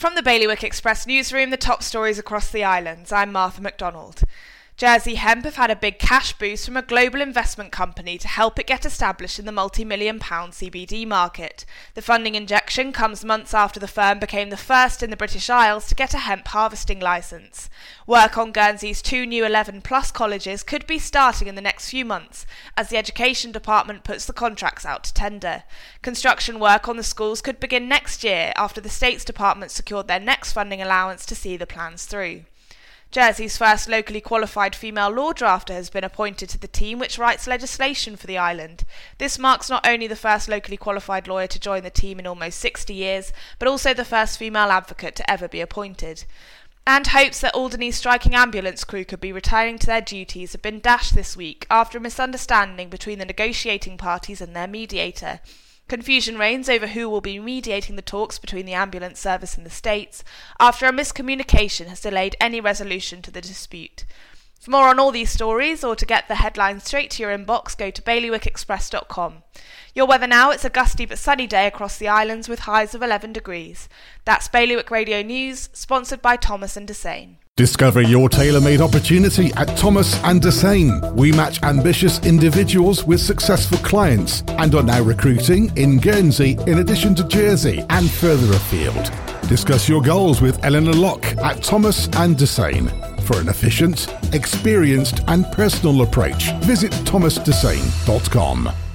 From the Bailiwick Express newsroom, the top stories across the islands. I'm Martha McDonald. Jersey Hemp have had a big cash boost from a global investment company to help it get established in the multi million pound CBD market. The funding injection comes months after the firm became the first in the British Isles to get a hemp harvesting licence. Work on Guernsey's two new 11 plus colleges could be starting in the next few months as the Education Department puts the contracts out to tender. Construction work on the schools could begin next year after the States Department secured their next funding allowance to see the plans through. Jersey's first locally qualified female law drafter has been appointed to the team which writes legislation for the island. This marks not only the first locally qualified lawyer to join the team in almost 60 years, but also the first female advocate to ever be appointed. And hopes that Alderney's striking ambulance crew could be returning to their duties have been dashed this week after a misunderstanding between the negotiating parties and their mediator. Confusion reigns over who will be mediating the talks between the ambulance service and the states after a miscommunication has delayed any resolution to the dispute. For more on all these stories or to get the headlines straight to your inbox, go to bailiwickexpress.com. Your weather now, it's a gusty but sunny day across the islands with highs of 11 degrees. That's Bailiwick Radio News, sponsored by Thomas and Dessain. Discover your tailor-made opportunity at Thomas and Dessain. We match ambitious individuals with successful clients and are now recruiting in Guernsey in addition to Jersey and further afield. Discuss your goals with Eleanor Locke at Thomas and Dessain. For an efficient, experienced and personal approach, visit thomasdessain.com.